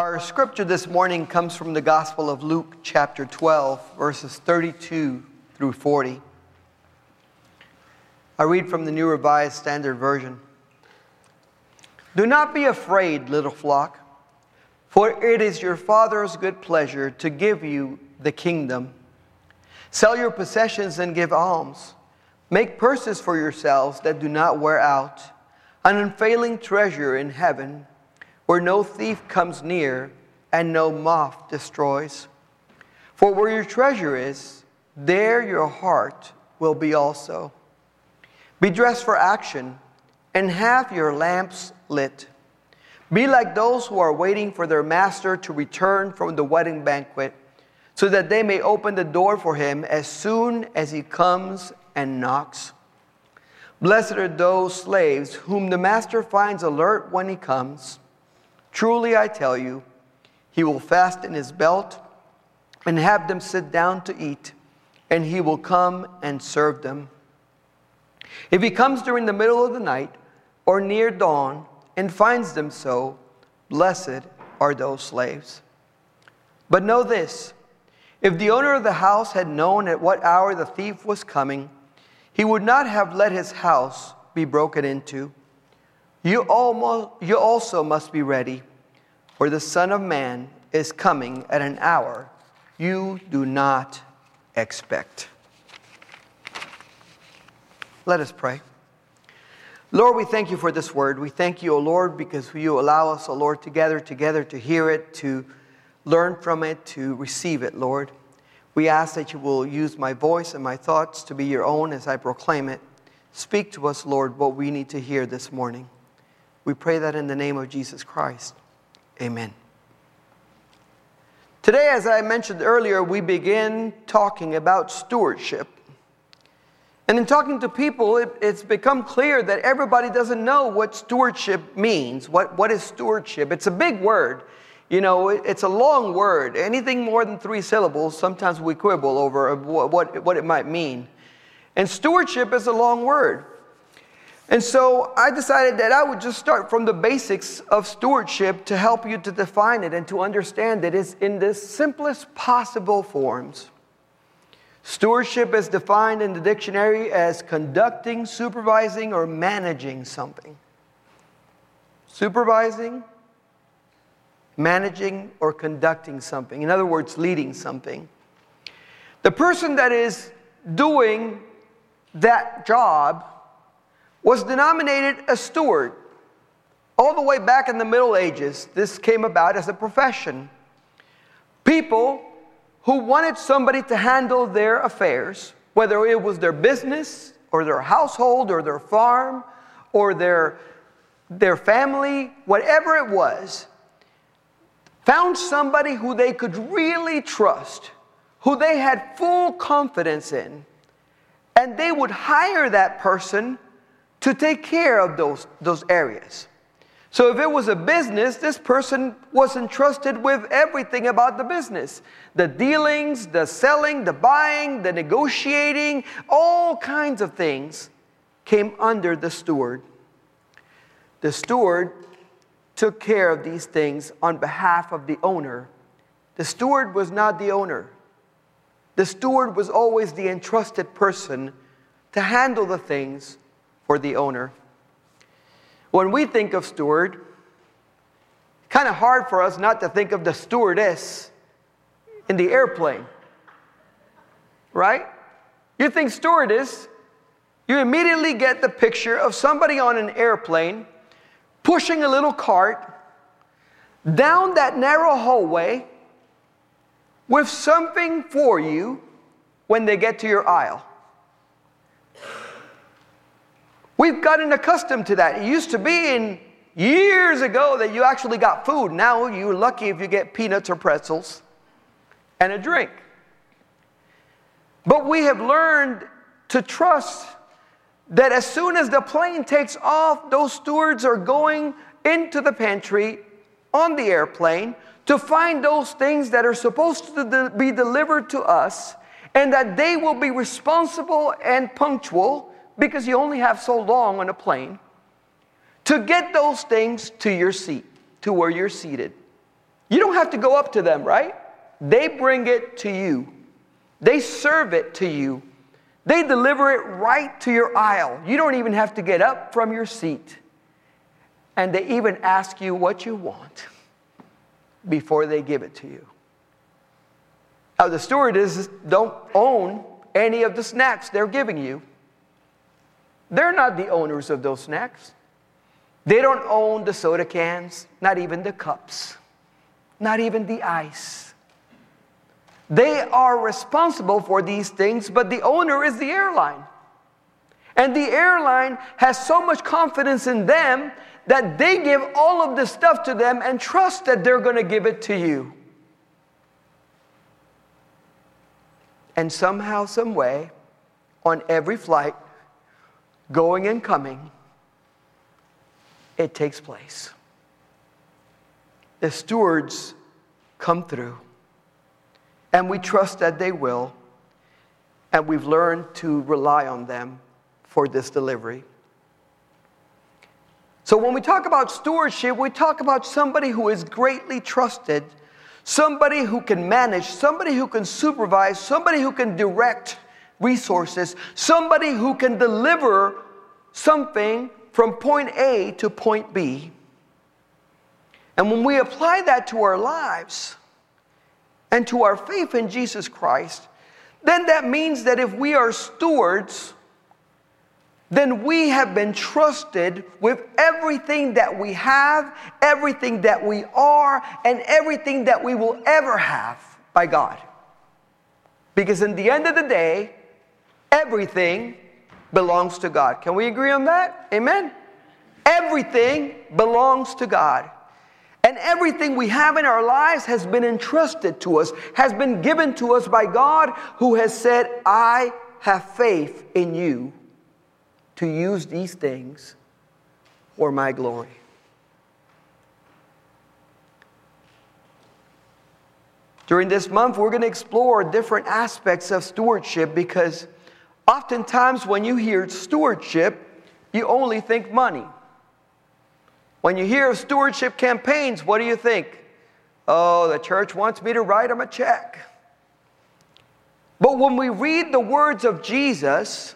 Our scripture this morning comes from the Gospel of Luke, chapter 12, verses 32 through 40. I read from the New Revised Standard Version. Do not be afraid, little flock, for it is your Father's good pleasure to give you the kingdom. Sell your possessions and give alms. Make purses for yourselves that do not wear out, an unfailing treasure in heaven where no thief comes near and no moth destroys. For where your treasure is, there your heart will be also. Be dressed for action and have your lamps lit. Be like those who are waiting for their master to return from the wedding banquet, so that they may open the door for him as soon as he comes and knocks. Blessed are those slaves whom the master finds alert when he comes. Truly I tell you, he will fasten his belt and have them sit down to eat, and he will come and serve them. If he comes during the middle of the night or near dawn and finds them so, blessed are those slaves. But know this if the owner of the house had known at what hour the thief was coming, he would not have let his house be broken into. You, almost, you also must be ready, for the Son of Man is coming at an hour you do not expect. Let us pray. Lord, we thank you for this word. We thank you, O Lord, because you allow us, O Lord, to gather together to hear it, to learn from it, to receive it, Lord. We ask that you will use my voice and my thoughts to be your own as I proclaim it. Speak to us, Lord, what we need to hear this morning. We pray that in the name of Jesus Christ. Amen. Today, as I mentioned earlier, we begin talking about stewardship. And in talking to people, it, it's become clear that everybody doesn't know what stewardship means. What, what is stewardship? It's a big word. You know, it, it's a long word. Anything more than three syllables, sometimes we quibble over what, what, what it might mean. And stewardship is a long word. And so I decided that I would just start from the basics of stewardship to help you to define it and to understand it is in the simplest possible forms. Stewardship is defined in the dictionary as conducting, supervising, or managing something. Supervising, managing, or conducting something. In other words, leading something. The person that is doing that job was denominated a steward. All the way back in the Middle Ages, this came about as a profession. People who wanted somebody to handle their affairs, whether it was their business or their household or their farm or their, their family, whatever it was, found somebody who they could really trust, who they had full confidence in, and they would hire that person to take care of those, those areas. So if it was a business, this person was entrusted with everything about the business the dealings, the selling, the buying, the negotiating, all kinds of things came under the steward. The steward took care of these things on behalf of the owner. The steward was not the owner. The steward was always the entrusted person to handle the things or the owner. When we think of steward, kind of hard for us not to think of the stewardess in the airplane. Right? You think stewardess, you immediately get the picture of somebody on an airplane pushing a little cart down that narrow hallway with something for you when they get to your aisle. We've gotten accustomed to that. It used to be in years ago that you actually got food. Now you're lucky if you get peanuts or pretzels and a drink. But we have learned to trust that as soon as the plane takes off, those stewards are going into the pantry on the airplane to find those things that are supposed to be delivered to us and that they will be responsible and punctual because you only have so long on a plane to get those things to your seat, to where you're seated. You don't have to go up to them, right? They bring it to you, they serve it to you, they deliver it right to your aisle. You don't even have to get up from your seat. And they even ask you what you want before they give it to you. Now, the stewardesses don't own any of the snacks they're giving you. They're not the owners of those snacks. They don't own the soda cans, not even the cups, not even the ice. They are responsible for these things, but the owner is the airline. And the airline has so much confidence in them that they give all of the stuff to them and trust that they're going to give it to you. And somehow, some way, on every flight, going and coming, it takes place. The stewards come through, and we trust that they will, and we've learned to rely on them for this delivery. So, when we talk about stewardship, we talk about somebody who is greatly trusted somebody who can manage, somebody who can supervise, somebody who can direct resources, somebody who can deliver something from point A to point B. And when we apply that to our lives and to our faith in Jesus Christ, then that means that if we are stewards, then we have been trusted with everything that we have, everything that we are, and everything that we will ever have by God. Because in the end of the day, everything belongs to God. Can we agree on that? Amen? Everything belongs to God. And everything we have in our lives has been entrusted to us, has been given to us by God, who has said, I have faith in you to use these things for my glory. During this month, we're going to explore different aspects of stewardship because oftentimes when you hear stewardship, you only think money. When you hear of stewardship campaigns, what do you think? Oh, the church wants me to write them a check. But when we read the words of Jesus,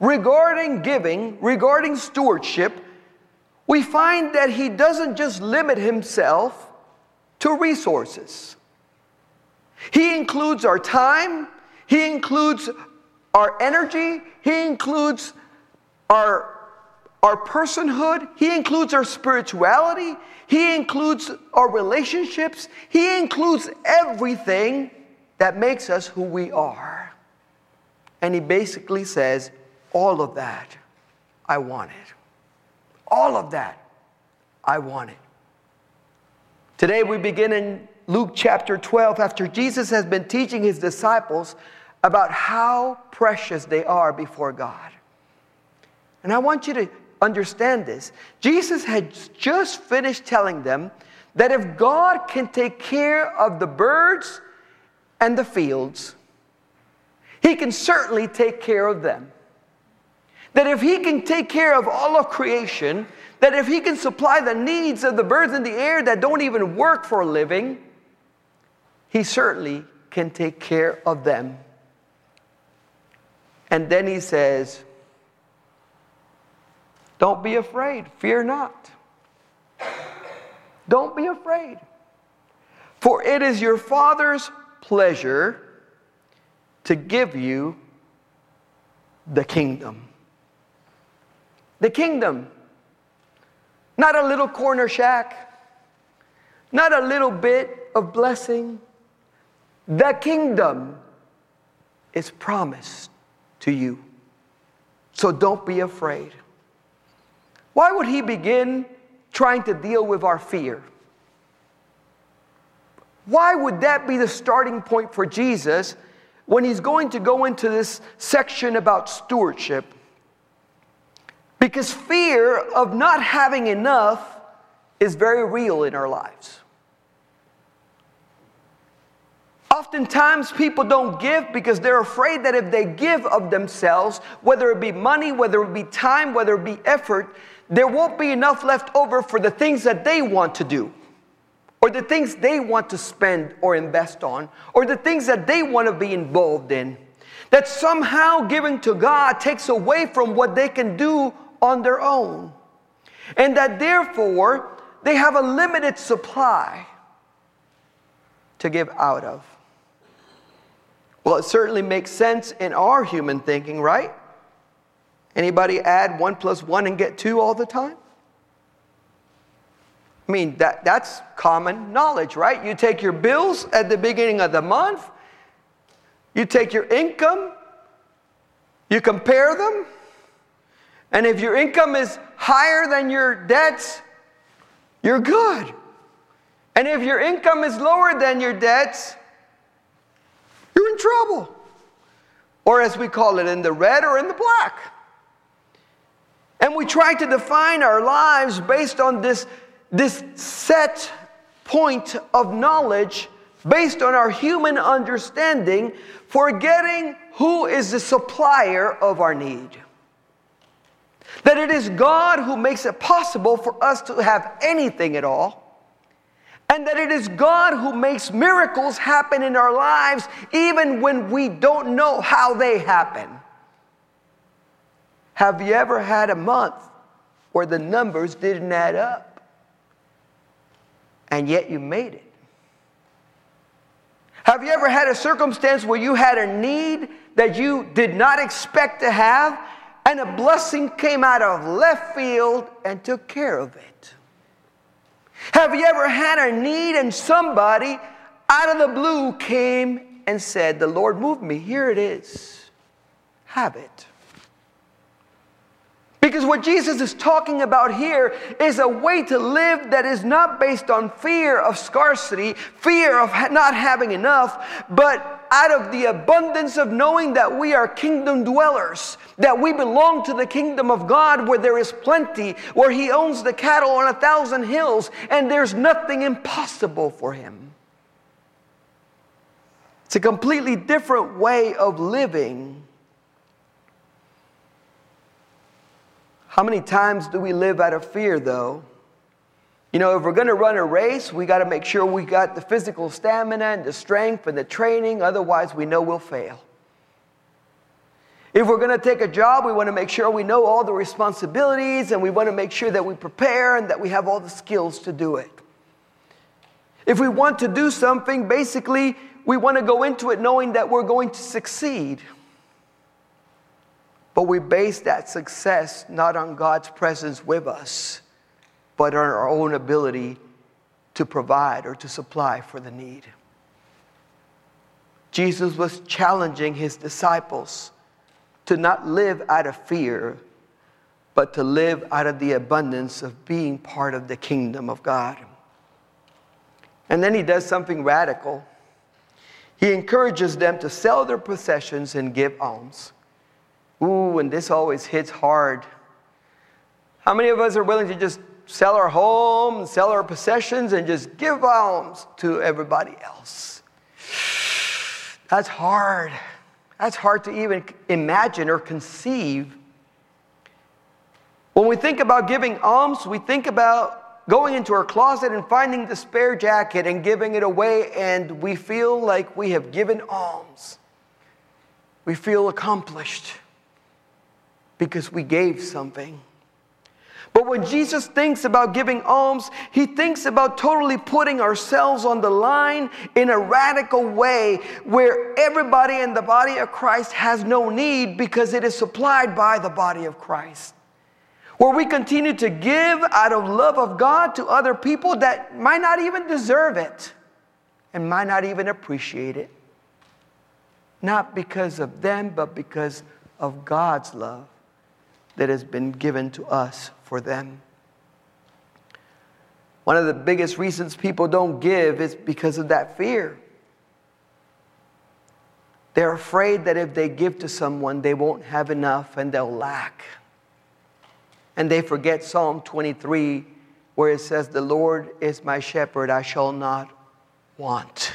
regarding giving, regarding stewardship, we find that he doesn't just limit himself to resources. He includes our time, he includes our energy, he includes our, our personhood, he includes our spirituality, he includes our relationships, he includes everything that makes us who we are. And he basically says, all of that, I want it. All of that, I want it. Today we begin in Luke chapter 12 after Jesus has been teaching his disciples about how precious they are before God. And I want you to understand this. Jesus had just finished telling them that if God can take care of the birds and the fields, he can certainly take care of them. That if He can take care of all of creation, that if He can supply the needs of the birds in the air that don't even work for a living, He certainly can take care of them. And then He says, Don't be afraid, fear not. Don't be afraid. For it is your Father's pleasure to give you the kingdom the kingdom. Not a little corner shack, not a little bit of blessing. The kingdom is promised to you. So don't be afraid. Why would he begin trying to deal with our fear? Why would that be the starting point for Jesus when he's going to go into this section about stewardship? Because fear of not having enough is very real in our lives. Oftentimes, people don't give because they're afraid that if they give of themselves, whether it be money, whether it be time, whether it be effort, there won't be enough left over for the things that they want to do or the things they want to spend or invest on, or the things that they want to be involved in. That somehow giving to God takes away from what they can do on their own. And that therefore they have a limited supply to give out of. Well, it certainly makes sense in our human thinking, right? Anybody add one plus one and get two all the time? I mean, that, that's common knowledge, right? You take your bills at the beginning of the month, you take your income, you compare them, and if your income is higher than your debts, you're good. And if your income is lower than your debts, you're in trouble. Or as we call it, in the red or in the black. And we try to define our lives based on this this set point of knowledge based on our human understanding, forgetting who is the supplier of our need. That it is God who makes it possible for us to have anything at all. And that it is God who makes miracles happen in our lives even when we don't know how they happen. Have you ever had a month where the numbers didn't add up? and yet you made it? Have you ever had a circumstance where you had a need that you did not expect to have, and a blessing came out of left field and took care of it? Have you ever had a need and somebody out of the blue came and said, The Lord moved me, here it is, have it? Because what Jesus is talking about here is a way to live that is not based on fear of scarcity, fear of not having enough, but out of the abundance of knowing that we are kingdom dwellers, that we belong to the kingdom of God where there is plenty, where He owns the cattle on a thousand hills, and there's nothing impossible for Him. It's a completely different way of living How many times do we live out of fear, though? You know, if we're going to run a race, we got to make sure we got the physical stamina and the strength and the training, otherwise, we know we'll fail. If we're going to take a job, we want to make sure we know all the responsibilities and we want to make sure that we prepare and that we have all the skills to do it. If we want to do something, basically, we want to go into it knowing that we're going to succeed. But we base that success not on God's presence with us, but on our own ability to provide or to supply for the need. Jesus was challenging his disciples to not live out of fear, but to live out of the abundance of being part of the kingdom of God. And then he does something radical. He encourages them to sell their possessions and give alms. Ooh, and this always hits hard. How many of us are willing to just sell our home sell our possessions and just give alms to everybody else? That's hard. That's hard to even imagine or conceive. When we think about giving alms, we think about going into our closet and finding the spare jacket and giving it away, and we feel like we have given alms. We feel accomplished because we gave something. But when Jesus thinks about giving alms, he thinks about totally putting ourselves on the line in a radical way where everybody in the body of Christ has no need because it is supplied by the body of Christ. Where we continue to give out of love of God to other people that might not even deserve it and might not even appreciate it. Not because of them, but because of God's love that has been given to us for them. One of the biggest reasons people don't give is because of that fear. They're afraid that if they give to someone, they won't have enough and they'll lack. And they forget Psalm 23, where it says, The Lord is my shepherd, I shall not want.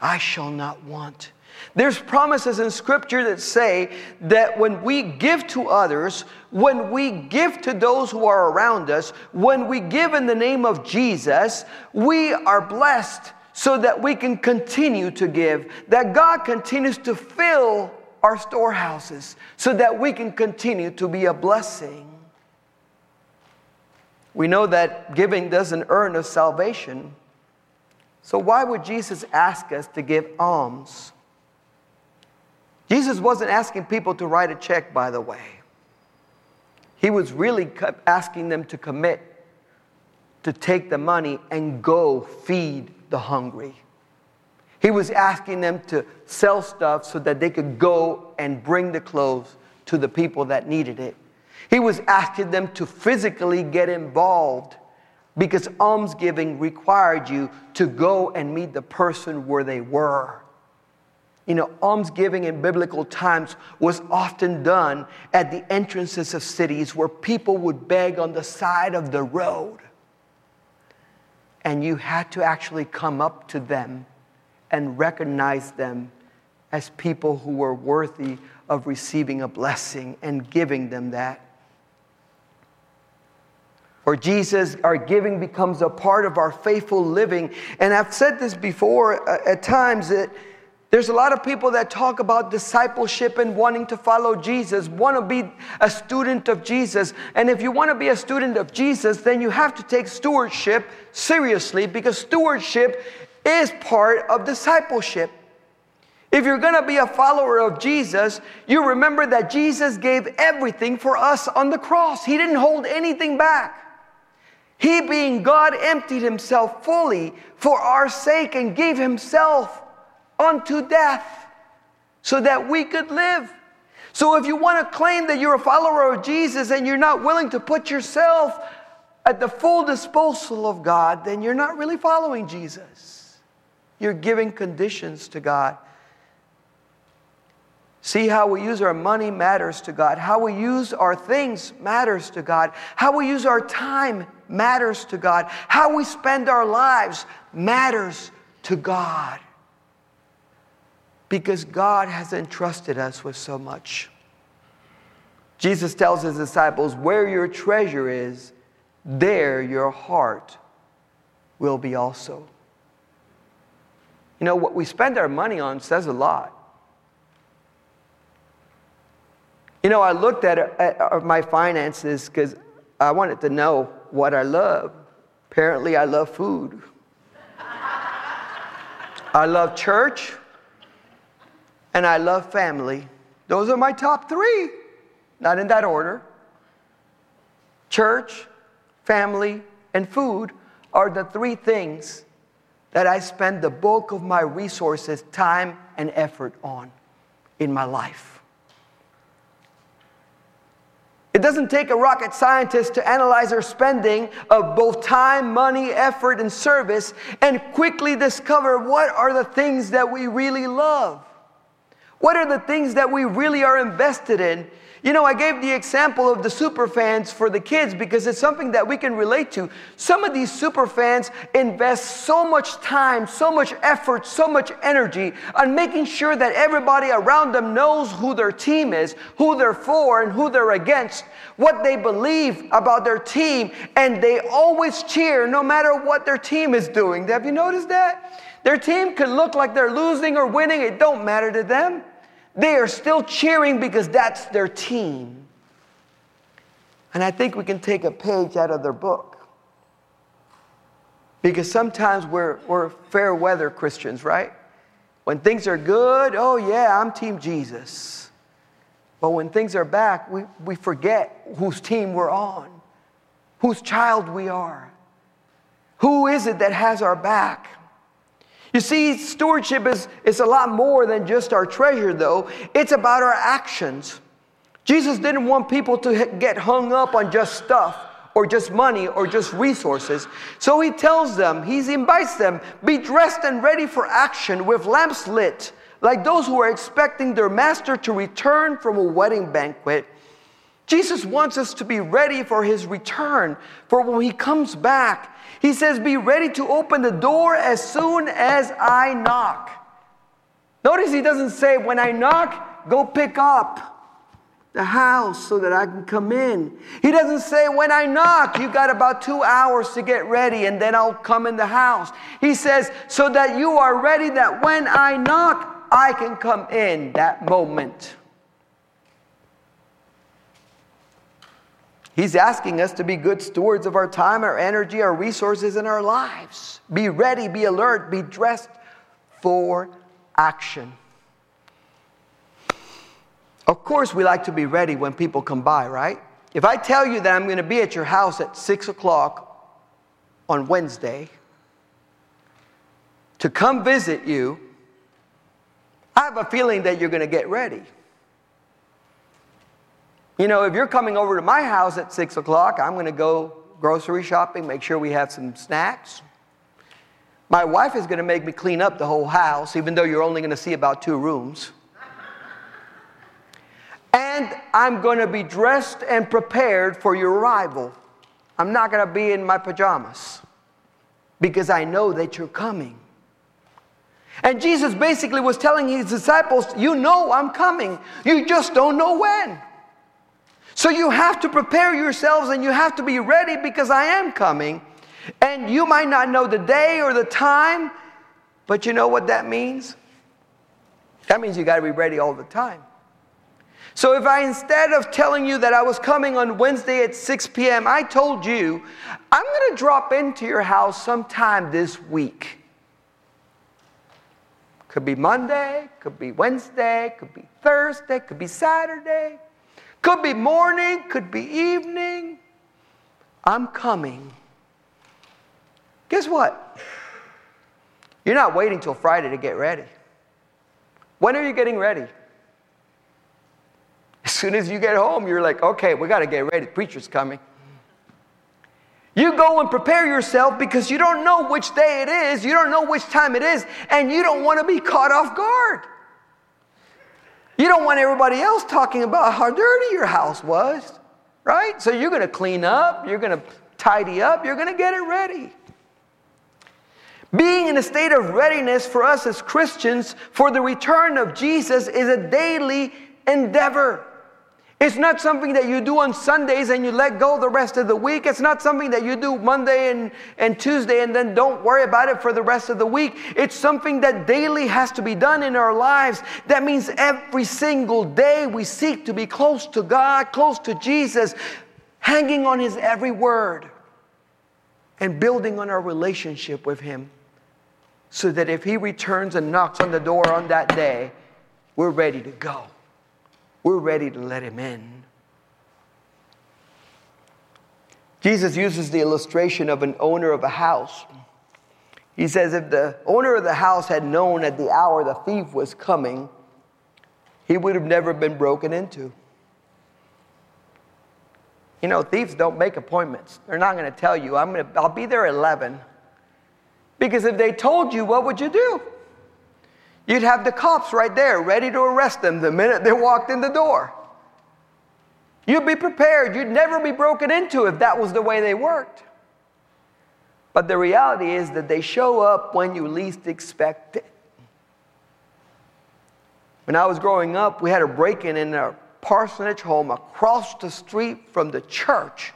I shall not want. There's promises in scripture that say that when we give to others, when we give to those who are around us, when we give in the name of Jesus, we are blessed so that we can continue to give, that God continues to fill our storehouses so that we can continue to be a blessing. We know that giving doesn't earn us salvation. So, why would Jesus ask us to give alms? Jesus wasn't asking people to write a check, by the way. He was really asking them to commit to take the money and go feed the hungry. He was asking them to sell stuff so that they could go and bring the clothes to the people that needed it. He was asking them to physically get involved because almsgiving required you to go and meet the person where they were. You know, almsgiving in biblical times was often done at the entrances of cities where people would beg on the side of the road. And you had to actually come up to them and recognize them as people who were worthy of receiving a blessing and giving them that. For Jesus, our giving becomes a part of our faithful living. And I've said this before uh, at times that there's a lot of people that talk about discipleship and wanting to follow Jesus, want to be a student of Jesus. And if you want to be a student of Jesus, then you have to take stewardship seriously because stewardship is part of discipleship. If you're going to be a follower of Jesus, you remember that Jesus gave everything for us on the cross. He didn't hold anything back. He, being God, emptied himself fully for our sake and gave himself unto death so that we could live. So if you want to claim that you're a follower of Jesus and you're not willing to put yourself at the full disposal of God, then you're not really following Jesus. You're giving conditions to God. See how we use our money matters to God. How we use our things matters to God. How we use our time matters to God. How we spend our lives matters to God because God has entrusted us with so much. Jesus tells his disciples, Where your treasure is, there your heart will be also. You know, what we spend our money on says a lot. You know, I looked at, at my finances because I wanted to know what I love. Apparently, I love food. I love church and I love family. Those are my top three, not in that order. Church, family, and food are the three things that I spend the bulk of my resources, time, and effort on in my life. It doesn't take a rocket scientist to analyze our spending of both time, money, effort, and service and quickly discover what are the things that we really love. What are the things that we really are invested in? You know, I gave the example of the super fans for the kids because it's something that we can relate to. Some of these super fans invest so much time, so much effort, so much energy on making sure that everybody around them knows who their team is, who they're for, and who they're against, what they believe about their team, and they always cheer no matter what their team is doing. Have you noticed that? Their team could look like they're losing or winning, it don't matter to them. They are still cheering because that's their team. And I think we can take a page out of their book. Because sometimes we're, we're fair weather Christians, right? When things are good, oh yeah, I'm Team Jesus. But when things are back, we, we forget whose team we're on, whose child we are. Who is it that has our back? You see, stewardship is, is a lot more than just our treasure, though. It's about our actions. Jesus didn't want people to get hung up on just stuff or just money or just resources. So he tells them, he invites them, be dressed and ready for action with lamps lit, like those who are expecting their master to return from a wedding banquet. Jesus wants us to be ready for his return, for when he comes back, he says, Be ready to open the door as soon as I knock. Notice he doesn't say, when I knock, go pick up the house so that I can come in. He doesn't say, when I knock, you got about two hours to get ready and then I'll come in the house. He says, so that you are ready that when I knock, I can come in that moment. He's asking us to be good stewards of our time, our energy, our resources, and our lives. Be ready, be alert, be dressed for action. Of course, we like to be ready when people come by, right? If I tell you that I'm going to be at your house at 6 o'clock on Wednesday to come visit you, I have a feeling that you're going to get ready. You know, if you're coming over to my house at 6 o'clock, I'm going to go grocery shopping, make sure we have some snacks. My wife is going to make me clean up the whole house, even though you're only going to see about two rooms. And I'm going to be dressed and prepared for your arrival. I'm not going to be in my pajamas because I know that you're coming. And Jesus basically was telling his disciples, You know I'm coming, you just don't know when. So you have to prepare yourselves and you have to be ready because I am coming. And you might not know the day or the time, but you know what that means? That means you got to be ready all the time. So if I, instead of telling you that I was coming on Wednesday at 6 p.m., I told you, I'm going to drop into your house sometime this week. Could be Monday, could be Wednesday, could be Thursday, could be Saturday, could be morning, could be evening. I'm coming. Guess what? You're not waiting till Friday to get ready. When are you getting ready? As soon as you get home, you're like, okay, we got to get ready. Preacher's coming. You go and prepare yourself because you don't know which day it is, you don't know which time it is, and you don't want to be caught off guard. You don't want everybody else talking about how dirty your house was, right? So you're going to clean up, you're going to tidy up, you're going to get it ready. Being in a state of readiness for us as Christians for the return of Jesus is a daily endeavor. It's not something that you do on Sundays and you let go the rest of the week. It's not something that you do Monday and, and Tuesday and then don't worry about it for the rest of the week. It's something that daily has to be done in our lives. That means every single day we seek to be close to God, close to Jesus, hanging on His every word and building on our relationship with Him so that if He returns and knocks on the door on that day, we're ready to go we're ready to let him in. Jesus uses the illustration of an owner of a house. He says, if the owner of the house had known at the hour the thief was coming, he would have never been broken into. You know, thieves don't make appointments. They're not going to tell you, I'm to, I'll be there at 11. Because if they told you, what would you do? You'd have the cops right there ready to arrest them the minute they walked in the door. You'd be prepared. You'd never be broken into if that was the way they worked. But the reality is that they show up when you least expect it. When I was growing up, we had a break in in our parsonage home across the street from the church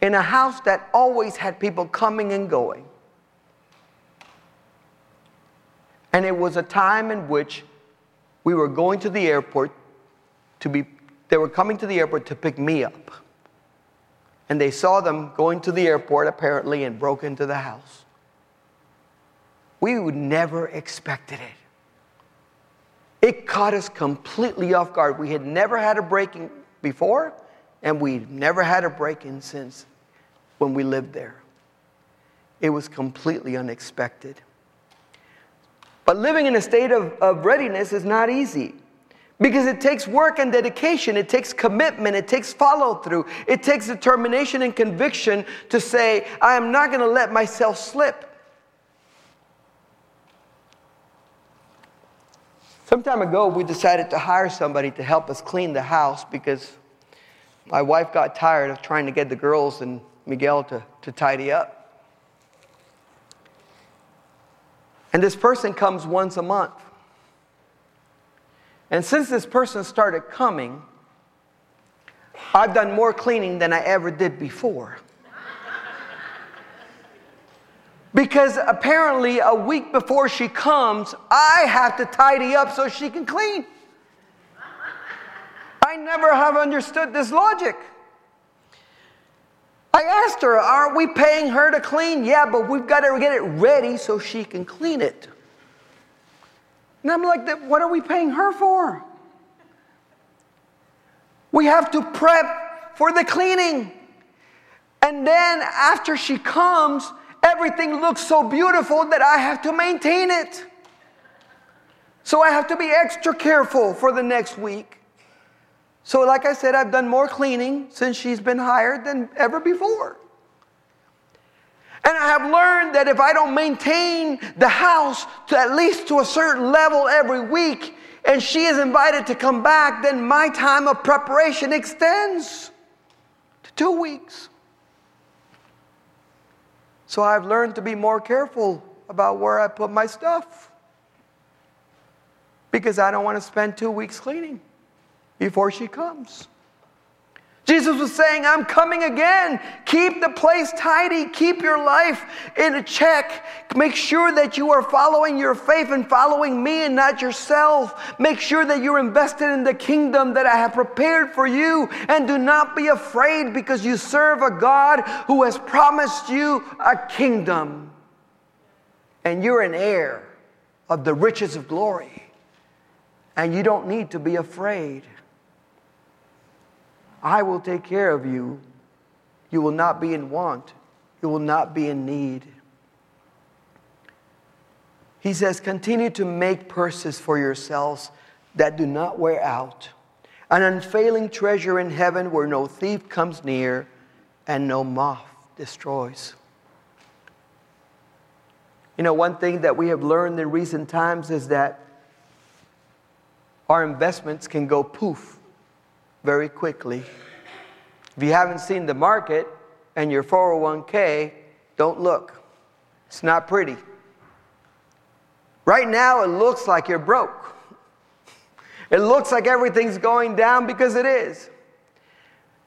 in a house that always had people coming and going. And it was a time in which we were going to the airport to be, they were coming to the airport to pick me up. And they saw them going to the airport apparently and broke into the house. We would never expected it. It caught us completely off guard. We had never had a break-in before, and we'd never had a break-in since when we lived there. It was completely unexpected. But living in a state of, of readiness is not easy because it takes work and dedication, it takes commitment, it takes follow through, it takes determination and conviction to say, I am not going to let myself slip. Some time ago, we decided to hire somebody to help us clean the house because my wife got tired of trying to get the girls and Miguel to, to tidy up. And this person comes once a month. And since this person started coming, I've done more cleaning than I ever did before. Because apparently, a week before she comes, I have to tidy up so she can clean. I never have understood this logic. I asked her, Aren't we paying her to clean? Yeah, but we've got to get it ready so she can clean it. And I'm like, What are we paying her for? We have to prep for the cleaning. And then after she comes, everything looks so beautiful that I have to maintain it. So I have to be extra careful for the next week. So, like I said, I've done more cleaning since she's been hired than ever before. And I have learned that if I don't maintain the house to at least to a certain level every week, and she is invited to come back, then my time of preparation extends to two weeks. So I've learned to be more careful about where I put my stuff because I don't want to spend two weeks cleaning before she comes. Jesus was saying, I'm coming again. Keep the place tidy. Keep your life in check. Make sure that you are following your faith and following me and not yourself. Make sure that you're invested in the kingdom that I have prepared for you. And do not be afraid because you serve a God who has promised you a kingdom. And you're an heir of the riches of glory. And you don't need to be afraid. I will take care of you. You will not be in want. You will not be in need. He says, Continue to make purses for yourselves that do not wear out, an unfailing treasure in heaven where no thief comes near and no moth destroys. You know, one thing that we have learned in recent times is that our investments can go poof very quickly. If you haven't seen the market and your 401k, don't look. It's not pretty. Right now, it looks like you're broke. It looks like everything's going down because it is.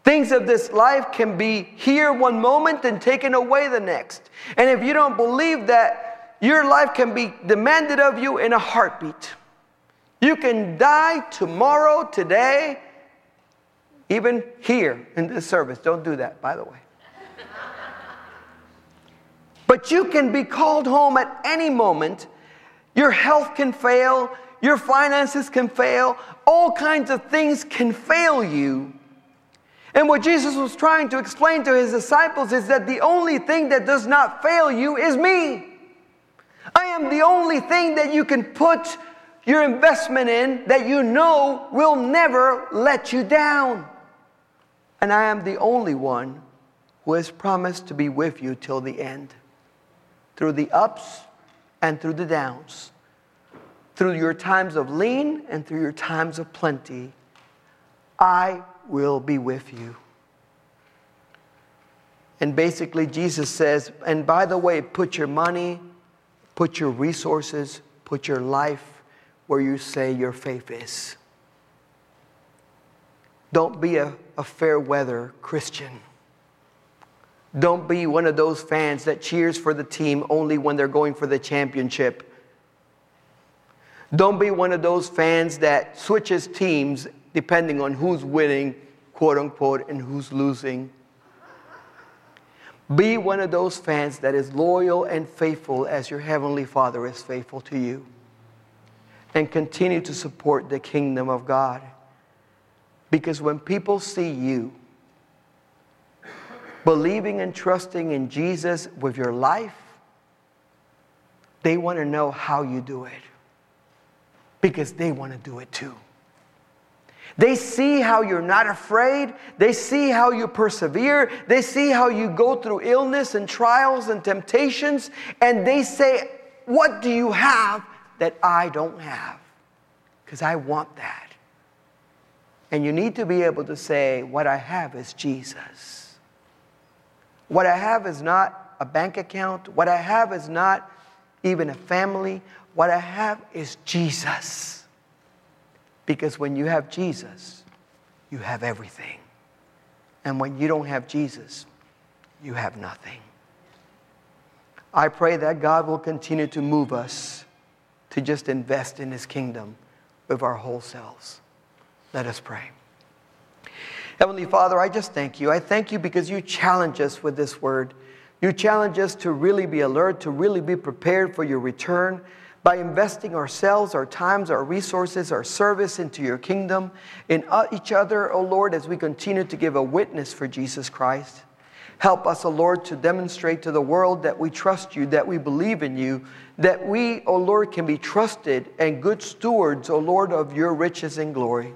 Things of this life can be here one moment and taken away the next. And if you don't believe that, your life can be demanded of you in a heartbeat. You can die tomorrow, today, even here in this service. Don't do that, by the way. but you can be called home at any moment. Your health can fail, your finances can fail, all kinds of things can fail you. And what Jesus was trying to explain to his disciples is that the only thing that does not fail you is me. I am the only thing that you can put your investment in that you know will never let you down. And I am the only one who has promised to be with you till the end, through the ups and through the downs, through your times of lean and through your times of plenty. I will be with you. And basically, Jesus says, and by the way, put your money, put your resources, put your life where you say your faith is. Don't be a, a fair weather Christian. Don't be one of those fans that cheers for the team only when they're going for the championship. Don't be one of those fans that switches teams depending on who's winning, quote unquote, and who's losing. Be one of those fans that is loyal and faithful as your Heavenly Father is faithful to you. And continue to support the kingdom of God. Because when people see you believing and trusting in Jesus with your life, they want to know how you do it. Because they want to do it too. They see how you're not afraid. They see how you persevere. They see how you go through illness and trials and temptations. And they say, What do you have that I don't have? Because I want that. And you need to be able to say, What I have is Jesus. What I have is not a bank account. What I have is not even a family. What I have is Jesus. Because when you have Jesus, you have everything. And when you don't have Jesus, you have nothing. I pray that God will continue to move us to just invest in His kingdom with our whole selves. Let us pray. Heavenly Father, I just thank you. I thank you because you challenge us with this word. You challenge us to really be alert, to really be prepared for your return by investing ourselves, our times, our resources, our service into your kingdom, in uh, each other, O oh Lord, as we continue to give a witness for Jesus Christ. Help us, O oh Lord, to demonstrate to the world that we trust you, that we believe in you, that we, O oh Lord, can be trusted and good stewards, O Lord, of your riches and glory.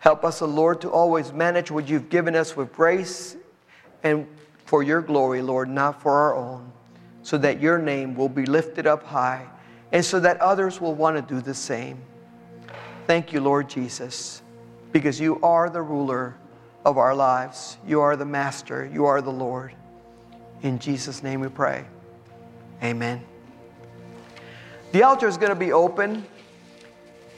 Help us, O Lord, to always manage what you've given us with grace and for your glory, Lord, not for our own, so that your name will be lifted up high and so that others will want to do the same. Thank you, Lord Jesus, because you are the ruler of our lives. You are the master. You are the Lord. In Jesus' name we pray. Amen. The altar is going to be open.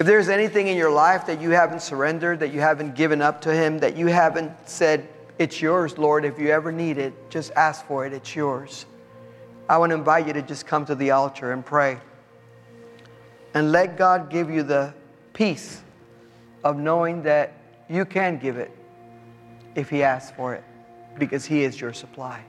If there's anything in your life that you haven't surrendered, that you haven't given up to Him, that you haven't said, It's yours, Lord, if you ever need it, just ask for it. It's yours. I want to invite you to just come to the altar and pray. And let God give you the peace of knowing that you can give it if He asks for it, because He is your supply.